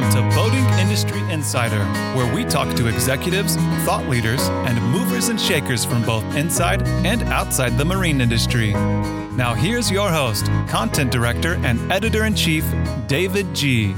welcome to Boating Industry Insider, where we talk to executives, thought leaders, and movers and shakers from both inside and outside the marine industry. Now, here's your host, content director and editor in chief, David G.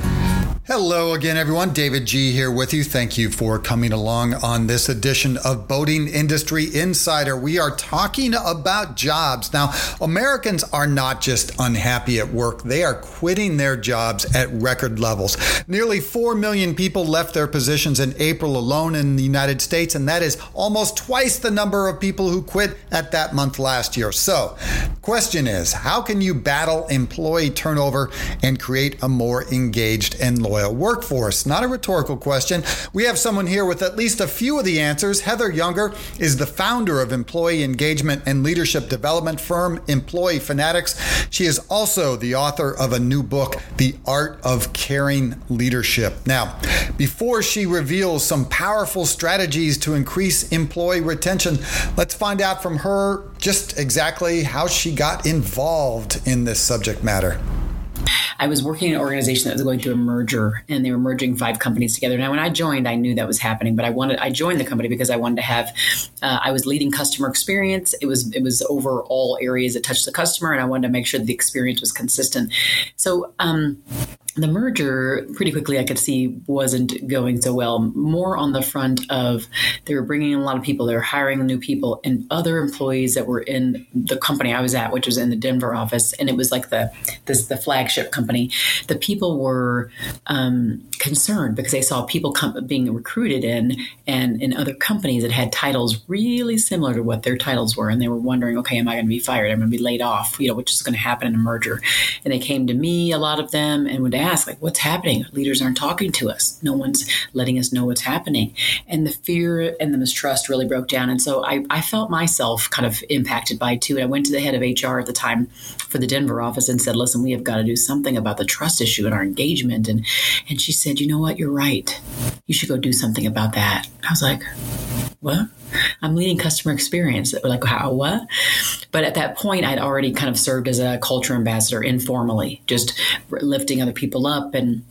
Hello again, everyone. David G here with you. Thank you for coming along on this edition of Boating Industry Insider. We are talking about jobs. Now, Americans are not just unhappy at work, they are quitting their jobs at record levels. Nearly 4 million people left their positions in April alone in the United States, and that is almost twice the number of people who quit at that month last year. So, question is how can you battle employee turnover and create a more engaged and loyal workforce? Not a rhetorical question. We have someone here with at least a few of the answers. Heather Younger is the founder of employee engagement and leadership development firm Employee Fanatics. She is also the author of a new book, The Art of Caring Leadership. Now, before she reveals some powerful strategies to increase employee retention, let's find out from her just exactly how she got involved in this subject matter. I was working in an organization that was going through a merger and they were merging five companies together. Now, when I joined, I knew that was happening, but I wanted, I joined the company because I wanted to have, uh, I was leading customer experience. It was, it was over all areas that touched the customer and I wanted to make sure the experience was consistent. So, um, the merger pretty quickly I could see wasn't going so well. More on the front of they were bringing in a lot of people, they were hiring new people, and other employees that were in the company I was at, which was in the Denver office, and it was like the this the flagship company. The people were um, concerned because they saw people com- being recruited in and in other companies that had titles really similar to what their titles were, and they were wondering, okay, am I going to be fired? I'm going to be laid off? You know, which is going to happen in a merger. And they came to me, a lot of them, and would ask, like, what's happening? Leaders aren't talking to us. No one's letting us know what's happening. And the fear and the mistrust really broke down. And so I, I felt myself kind of impacted by it too. And I went to the head of HR at the time for the Denver office and said, listen, we have got to do something about the trust issue in our engagement. And, and she said, you know what? You're right. You should go do something about that. I was like, what? I'm leading customer experience. Like, how, what? But at that point, I'd already kind of served as a culture ambassador informally, just lifting other people up and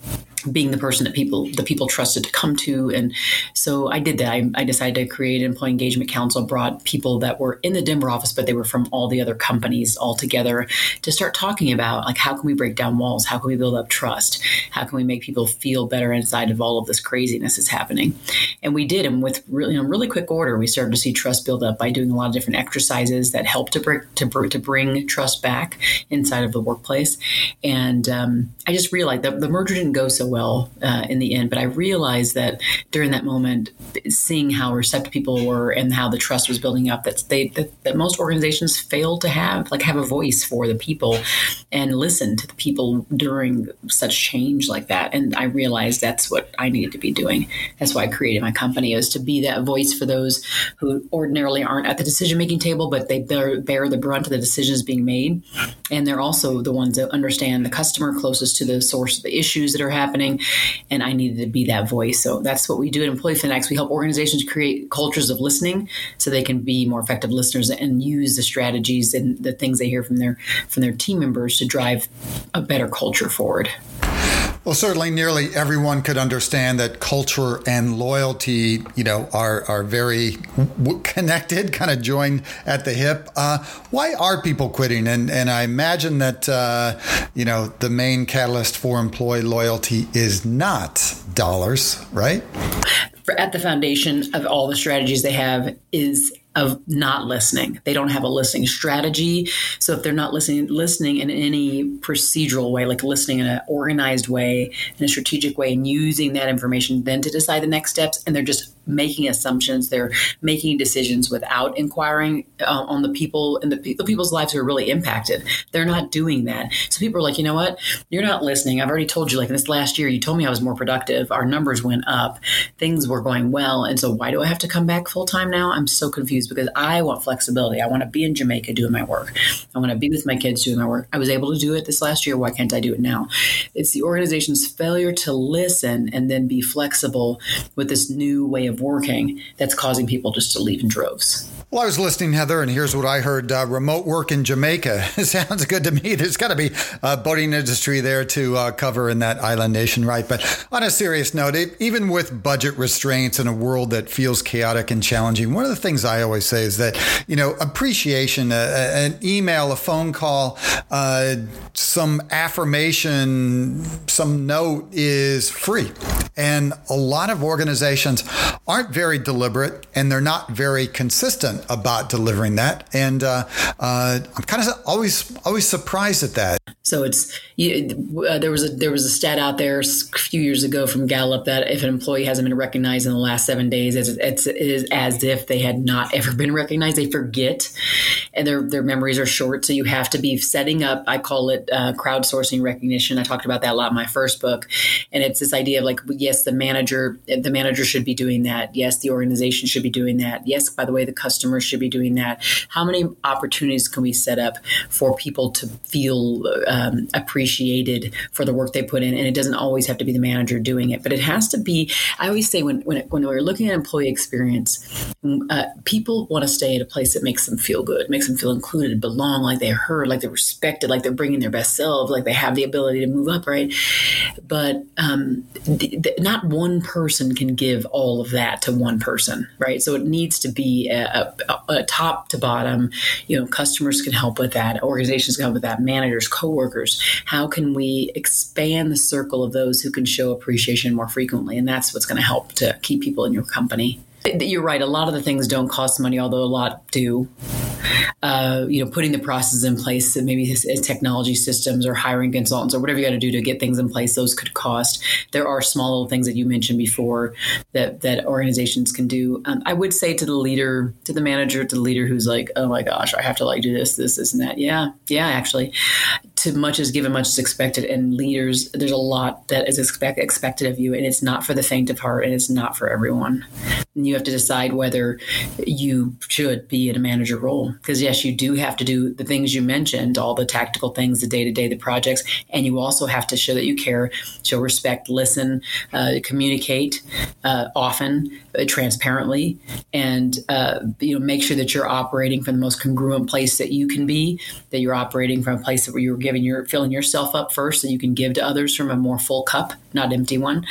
being the person that people the people trusted to come to. And so i did that. I, I, decided to create an employee engagement council brought people that were in the denver office but they were from all the other companies all together to start talking about like how can we break down walls? How can we build up trust? How can we make people feel better inside of all of this craziness that's happening? And we did and with really in really quick order we started to see trust build up by doing a lot of different exercises that help to bring to, to bring trust back inside of the workplace. And um, i just realized that the merger didn't go so well uh, in the end. But I realized that during that moment, seeing how receptive people were and how the trust was building up, that they that, that most organizations fail to have like have a voice for the people and listen to the people during such change like that. And I realized that's what I needed to be doing. That's why I created my company is to be that voice for those who ordinarily aren't at the decision making table, but they bear, bear the brunt of the decisions being made, and they're also the ones that understand the customer closest to the source of the issues that are happening. And I needed to be that voice. So that's what we do at Employee Fanatics. We help organizations create cultures of listening so they can be more effective listeners and use the strategies and the things they hear from their from their team members to drive a better culture forward. Well, certainly, nearly everyone could understand that culture and loyalty, you know, are are very connected, kind of joined at the hip. Uh, why are people quitting? And and I imagine that uh, you know the main catalyst for employee loyalty is not dollars, right? At the foundation of all the strategies they have is of not listening. They don't have a listening strategy. So if they're not listening, listening in any procedural way, like listening in an organized way, in a strategic way, and using that information then to decide the next steps, and they're just making assumptions, they're making decisions without inquiring uh, on the people and the, the people's lives who are really impacted. They're not doing that. So people are like, you know what? You're not listening. I've already told you, like in this last year, you told me I was more productive. Our numbers went up. Things were going well. And so why do I have to come back full time now? I'm so confused because I want flexibility. I want to be in Jamaica doing my work. I want to be with my kids doing my work. I was able to do it this last year. Why can't I do it now? It's the organization's failure to listen and then be flexible with this new way of working that's causing people just to leave in droves. Well, I was listening, Heather, and here's what I heard: uh, remote work in Jamaica. sounds good to me. There's got to be a boating industry there to uh, cover in that island nation, right? But on a serious note, it, even with budget restraints in a world that feels chaotic and challenging, one of the things I always say is that you know appreciation, uh, an email, a phone call, uh, some affirmation, some note is free, and a lot of organizations aren't very deliberate and they're not very consistent about delivering that, and uh, uh, I'm kind of always always surprised at that. So it's you, uh, there was a there was a stat out there a few years ago from Gallup that if an employee hasn't been recognized in the last seven days, it's, it's it is as if they had not ever been recognized. They forget, and their their memories are short. So you have to be setting up. I call it uh, crowdsourcing recognition. I talked about that a lot in my first book, and it's this idea of like yes, the manager the manager should be doing that. Yes, the organization should be doing that. Yes, by the way, the customer should be doing that. How many opportunities can we set up for people to feel um, appreciated for the work they put in? And it doesn't always have to be the manager doing it, but it has to be. I always say when when, it, when we're looking at employee experience, uh, people want to stay at a place that makes them feel good, makes them feel included, belong, like they're heard, like they're respected, like they're bringing their best selves, like they have the ability to move up, right? But um, th- th- not one person can give all of that to one person, right? So it needs to be a, a, a top to bottom. You know, customers can help with that, organizations can help with that, managers, coworkers. How can we expand the circle of those who can show appreciation more frequently? And that's what's going to help to keep people in your company. You're right. A lot of the things don't cost money, although a lot do. Uh, you know, putting the processes in place, maybe technology systems or hiring consultants or whatever you got to do to get things in place, those could cost. There are small little things that you mentioned before that that organizations can do. Um, I would say to the leader, to the manager, to the leader who's like, oh my gosh, I have to like do this, this, this, and that. Yeah, yeah, actually, to much is given, much is expected. And leaders, there's a lot that is expect, expected of you, and it's not for the faint of heart, and it's not for everyone. And you have to decide whether you should be in a manager role. Because yes, you do have to do the things you mentioned, all the tactical things, the day to day, the projects, and you also have to show that you care, show respect, listen, uh, communicate uh, often, uh, transparently, and uh, you know make sure that you're operating from the most congruent place that you can be. That you're operating from a place where you're giving your filling yourself up first, so you can give to others from a more full cup, not empty one.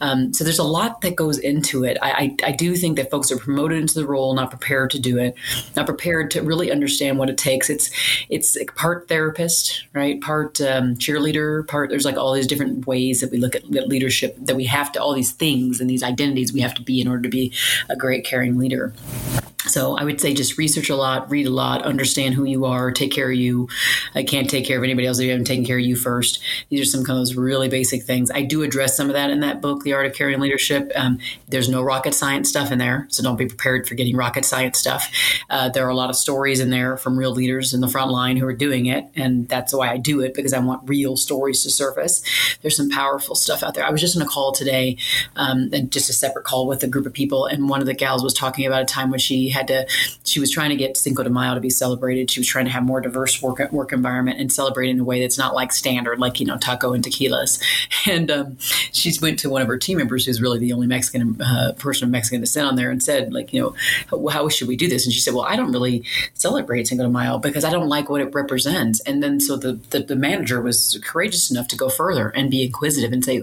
Um, so there's a lot that goes into it. I, I, I do think that folks are promoted into the role, not prepared to do it, not prepared to really understand what it takes. It's it's part therapist, right? Part um, cheerleader, part there's like all these different ways that we look at leadership that we have to all these things and these identities we have to be in order to be a great caring leader. So I would say just research a lot, read a lot, understand who you are, take care of you. I can't take care of anybody else if you haven't taken care of you first. These are some kind of those really basic things. I do address some of that in that book, The Art of Caring Leadership. Um, there's no rocket science stuff in there, so don't be prepared for getting rocket science stuff. Uh, there are a lot of stories in there from real leaders in the front line who are doing it, and that's why I do it because I want real stories to surface. There's some powerful stuff out there. I was just in a call today, um, just a separate call with a group of people, and one of the gals was talking about a time when she had to, she was trying to get Cinco de Mayo to be celebrated. She was trying to have more diverse work work environment and celebrate in a way that's not like standard, like you know taco and tequilas. And um, she went to one of her team members, who's really the only Mexican uh, person of Mexican descent on there, and said like you know how, how, should we do this? And she said, well, I don't really celebrate Cinco de Mayo because I don't like what it represents. And then so the the, the manager was courageous enough to go further and be inquisitive and say,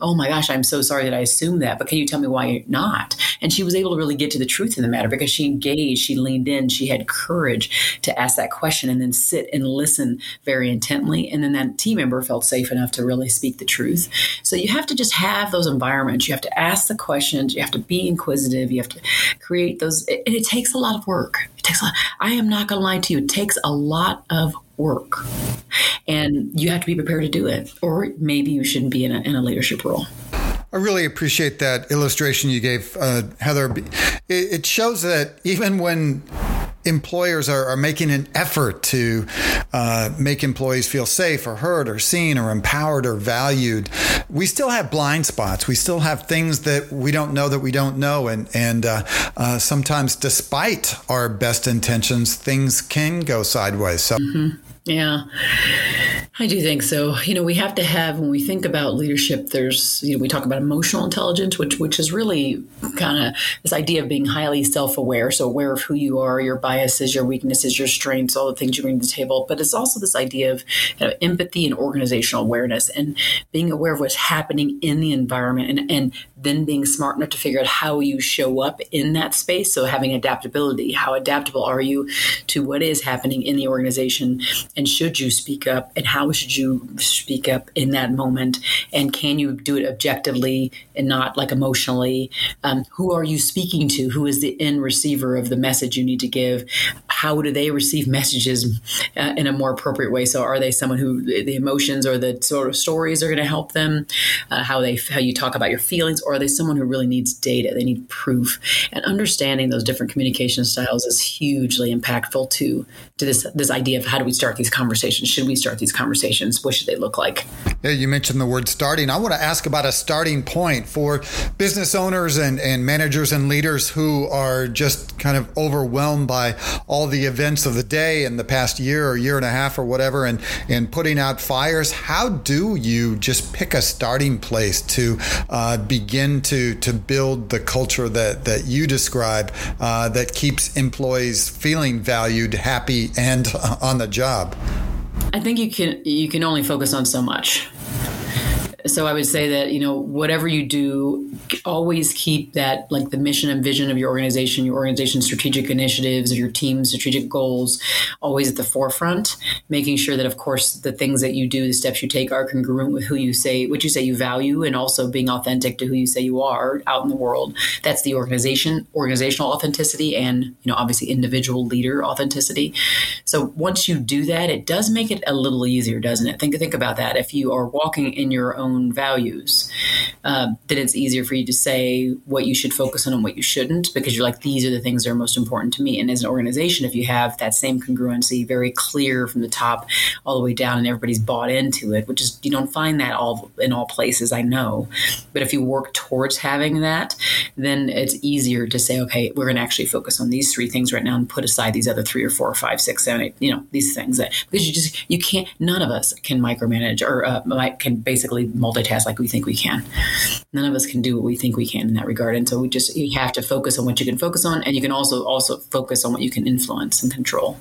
oh my gosh, I'm so sorry that I assumed that, but can you tell me why not? And she was able to really get to the truth of the matter because she engaged, she leaned in, she had courage to ask that question and then sit and listen very intently. And then that team member felt safe enough to really speak the truth. So you have to just have those environments. You have to ask the questions. You have to be inquisitive. You have to create those. And it takes a lot of work. It takes a lot. I am not going to lie to you. It takes a lot of work. And you have to be prepared to do it. Or maybe you shouldn't be in a, in a leadership role. I really appreciate that illustration you gave, uh, Heather. It shows that even when employers are, are, making an effort to uh, make employees feel safe or heard or seen or empowered or valued, we still have blind spots. We still have things that we don't know that we don't know. And, and uh, uh, sometimes, despite our best intentions, things can go sideways. So, mm-hmm. Yeah. I do think so. You know, we have to have when we think about leadership. There's, you know, we talk about emotional intelligence, which which is really kind of this idea of being highly self-aware, so aware of who you are, your biases, your weaknesses, your strengths, all the things you bring to the table. But it's also this idea of you know, empathy and organizational awareness, and being aware of what's happening in the environment, and and then being smart enough to figure out how you show up in that space. So having adaptability. How adaptable are you to what is happening in the organization, and should you speak up, and how should you speak up in that moment? And can you do it objectively and not like emotionally? Um, who are you speaking to? Who is the end receiver of the message you need to give? How do they receive messages uh, in a more appropriate way? So, are they someone who the emotions or the sort of stories are going to help them? Uh, how they how you talk about your feelings, or are they someone who really needs data? They need proof, and understanding those different communication styles is hugely impactful to to this this idea of how do we start these conversations? Should we start these conversations? conversations? What should they look like? Yeah, you mentioned the word starting. I want to ask about a starting point for business owners and, and managers and leaders who are just kind of overwhelmed by all the events of the day and the past year or year and a half or whatever and, and putting out fires. How do you just pick a starting place to uh, begin to, to build the culture that, that you describe uh, that keeps employees feeling valued, happy, and on the job? I think you can you can only focus on so much so I would say that you know whatever you do, always keep that like the mission and vision of your organization, your organization's strategic initiatives, of your team's strategic goals, always at the forefront. Making sure that, of course, the things that you do, the steps you take, are congruent with who you say, what you say you value, and also being authentic to who you say you are out in the world. That's the organization, organizational authenticity, and you know obviously individual leader authenticity. So once you do that, it does make it a little easier, doesn't it? Think think about that. If you are walking in your own own values, uh, then it's easier for you to say what you should focus on and what you shouldn't because you're like, these are the things that are most important to me. And as an organization, if you have that same congruency very clear from the top all the way down and everybody's bought into it, which is, you don't find that all in all places, I know. But if you work towards having that, then it's easier to say, okay, we're going to actually focus on these three things right now and put aside these other three or four or five, six, seven, eight, you know, these things that, because you just, you can't, none of us can micromanage or uh, can basically multitask like we think we can. None of us can do what we think we can in that regard. And so we just you have to focus on what you can focus on and you can also also focus on what you can influence and control.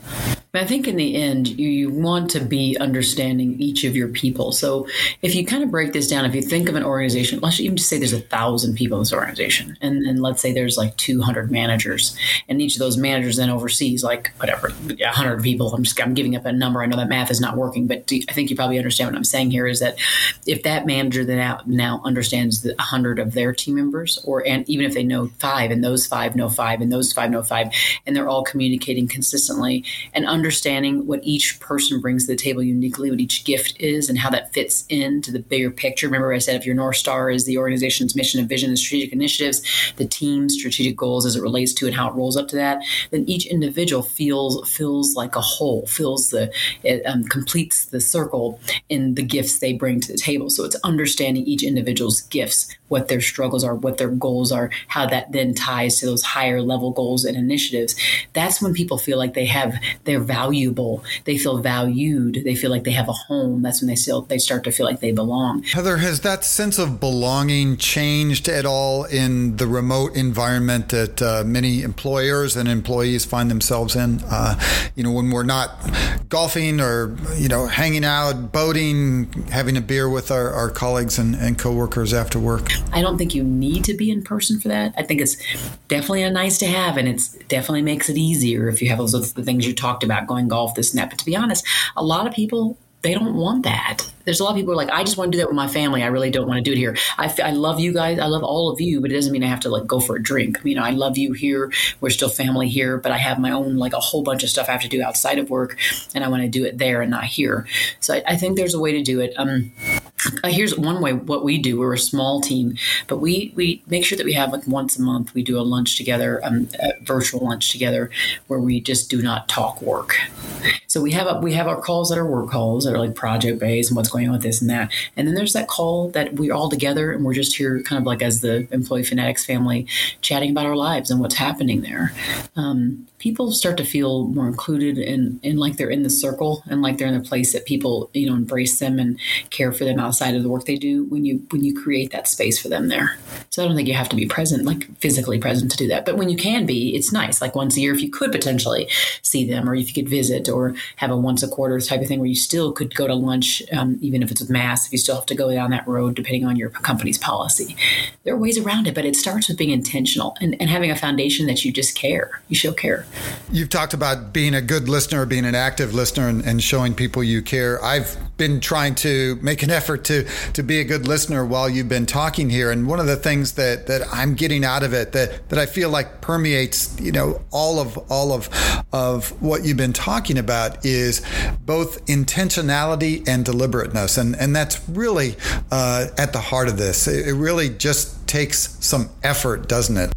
I think in the end, you, you want to be understanding each of your people. So if you kind of break this down, if you think of an organization, let's even just say there's a thousand people in this organization, and then let's say there's like 200 managers, and each of those managers then oversees like whatever 100 people. I'm just I'm giving up a number. I know that math is not working, but I think you probably understand what I'm saying here. Is that if that manager that now, now understands the 100 of their team members, or and even if they know five, and those five know five, and those five know five, and they're all communicating consistently and understanding what each person brings to the table uniquely, what each gift is, and how that fits into the bigger picture. Remember, I said if your North Star is the organization's mission and vision and strategic initiatives, the team's strategic goals as it relates to and how it rolls up to that, then each individual feels feels like a whole, feels the it um, completes the circle in the gifts they bring to the table. So it's understanding each individual's gifts what their struggles are, what their goals are, how that then ties to those higher level goals and initiatives. That's when people feel like they have they're valuable, they feel valued, they feel like they have a home. That's when they still they start to feel like they belong. Heather, has that sense of belonging changed at all in the remote environment that uh, many employers and employees find themselves in? Uh, you know, when we're not golfing or you know hanging out, boating, having a beer with our, our colleagues and, and coworkers after work. I don't think you need to be in person for that. I think it's definitely a nice to have, and it's definitely makes it easier if you have those the things you talked about, going golf, this and that. But to be honest, a lot of people they don't want that. There's a lot of people who are like, I just want to do that with my family. I really don't want to do it here. I, I love you guys. I love all of you, but it doesn't mean I have to like go for a drink. You know, I love you here. We're still family here, but I have my own like a whole bunch of stuff I have to do outside of work, and I want to do it there and not here. So I, I think there's a way to do it. Um, uh, here's one way what we do we're a small team but we we make sure that we have like once a month we do a lunch together um, a virtual lunch together where we just do not talk work So we have a, we have our calls that are work calls that are like project based and what's going on with this and that. And then there's that call that we're all together and we're just here kind of like as the employee fanatics family chatting about our lives and what's happening there. Um, people start to feel more included and, like they're in the circle and like they're in a place that people you know embrace them and care for them outside of the work they do when you when you create that space for them there so i don't think you have to be present like physically present to do that but when you can be it's nice like once a year if you could potentially see them or if you could visit or have a once a quarter type of thing where you still could go to lunch um, even if it's with mass if you still have to go down that road depending on your company's policy there are ways around it but it starts with being intentional and, and having a foundation that you just care you show care You've talked about being a good listener, being an active listener, and, and, showing people you care. I've been trying to make an effort to to be a good listener while you've been talking here. And one of the things that that I'm getting out of it that that I feel like permeates, you know, all of all of of what you've been talking about is both intentionality and deliberateness, and and that's really uh, at the heart of this. It, it really just takes some effort, doesn't it?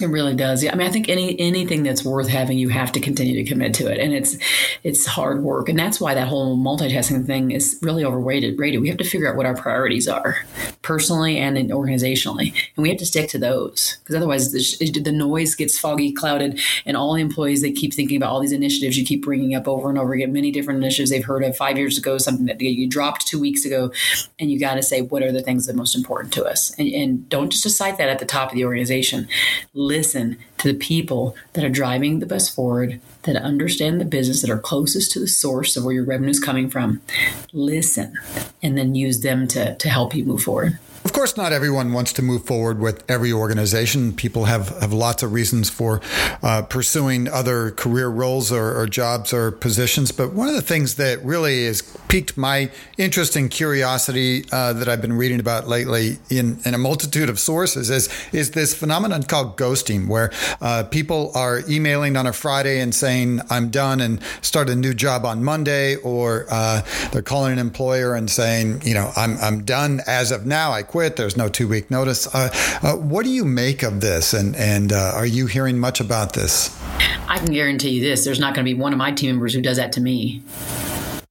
It really does. Yeah. I mean, I think any anything that's worth having, you have to continue to commit to it, and it's it's hard work, and that's why that whole multitasking thing is really overrated. Rated. We have to figure out what our priorities are, personally and organizationally, and we have to stick to those because otherwise the, the noise gets foggy, clouded, and all the employees they keep thinking about all these initiatives you keep bringing up over and over again. Many different initiatives they've heard of five years ago, something that you dropped two weeks ago, and you got to say what are the things that are most important to us, and, and don't just decide that at the top of the organization listen to the people that are driving the bus forward, that understand the business, that are closest to the source of where your revenue is coming from. Listen and then use them to, to help you move forward. Of course, not everyone wants to move forward with every organization. People have, have lots of reasons for uh, pursuing other career roles or, or, jobs or positions. But one of the things that really has piqued my interest and curiosity uh, that I've been reading about lately in, in, a multitude of sources is, is this phenomenon called ghosting, where uh, people are emailing on a Friday and saying, I'm done and start a new job on Monday, or uh, they're calling an employer and saying, you know, I'm, I'm done as of now. I quit. There's no two week notice. Uh, uh, what do you make of this? And, and uh, are you hearing much about this? I can guarantee you this there's not going to be one of my team members who does that to me.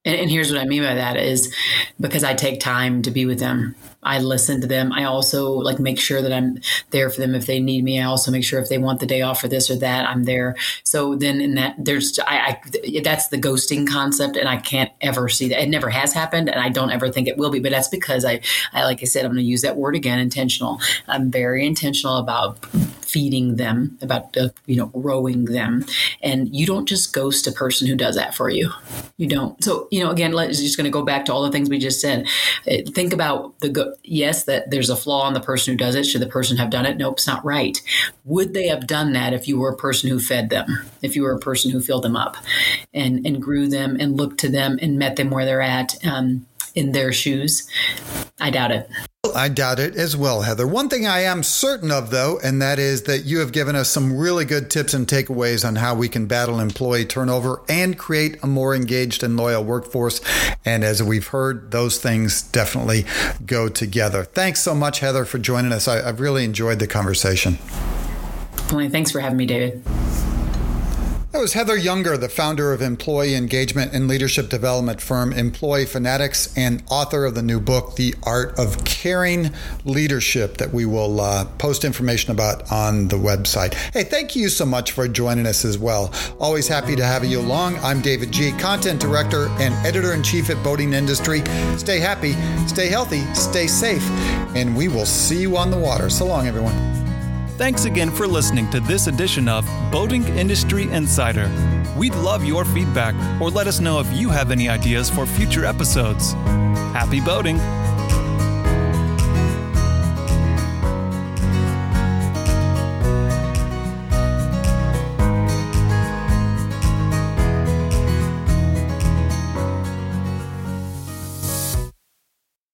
And, and, here's what I mean by that is because I take time to be with them. I listen to them. I also like make sure that I'm there for them if they need me. I also make sure if they want the day off for this or that, I'm there. So then in that there's I, I that's the ghosting concept, and I can't ever see that. It never has happened, and I don't ever think it will be. But that's because I, I like I said, I'm going to use that word again, intentional. I'm very intentional about feeding them, about uh, you know growing them, and you don't just ghost a person who does that for you. You don't. So you know again, let's just going to go back to all the things we just said. Uh, think about the go- yes, that there's a flaw in the person who does it. Should the person have done it? Nope, it's not right. Would they have done that if you were a person who fed them, if you were a person who filled them up and, and grew them and looked to them and met them where they're at um, in their shoes? I doubt it. I doubt it as well, Heather. One thing I am certain of, though, and that is that you have given us some really good tips and takeaways on how we can battle employee turnover and create a more engaged and loyal workforce. And as we've heard, those things definitely go together. Thanks so much, Heather, for joining us. I, have really enjoyed the conversation. Thanks for having me, David. That was Heather Younger, the founder of employee engagement and leadership development firm Employee Fanatics and author of the new book, The Art of Caring Leadership, that we will uh, post information about on the website. Hey, thank you so much for joining us as well. Always happy to have you along. I'm David G., content director and editor in chief at Boating Industry. Stay happy, stay healthy, stay safe, and we will see you on the water. So long, everyone. Thanks again for listening to this edition of Boating Industry Insider. We'd love your feedback or let us know if you have any ideas for future episodes. Happy boating!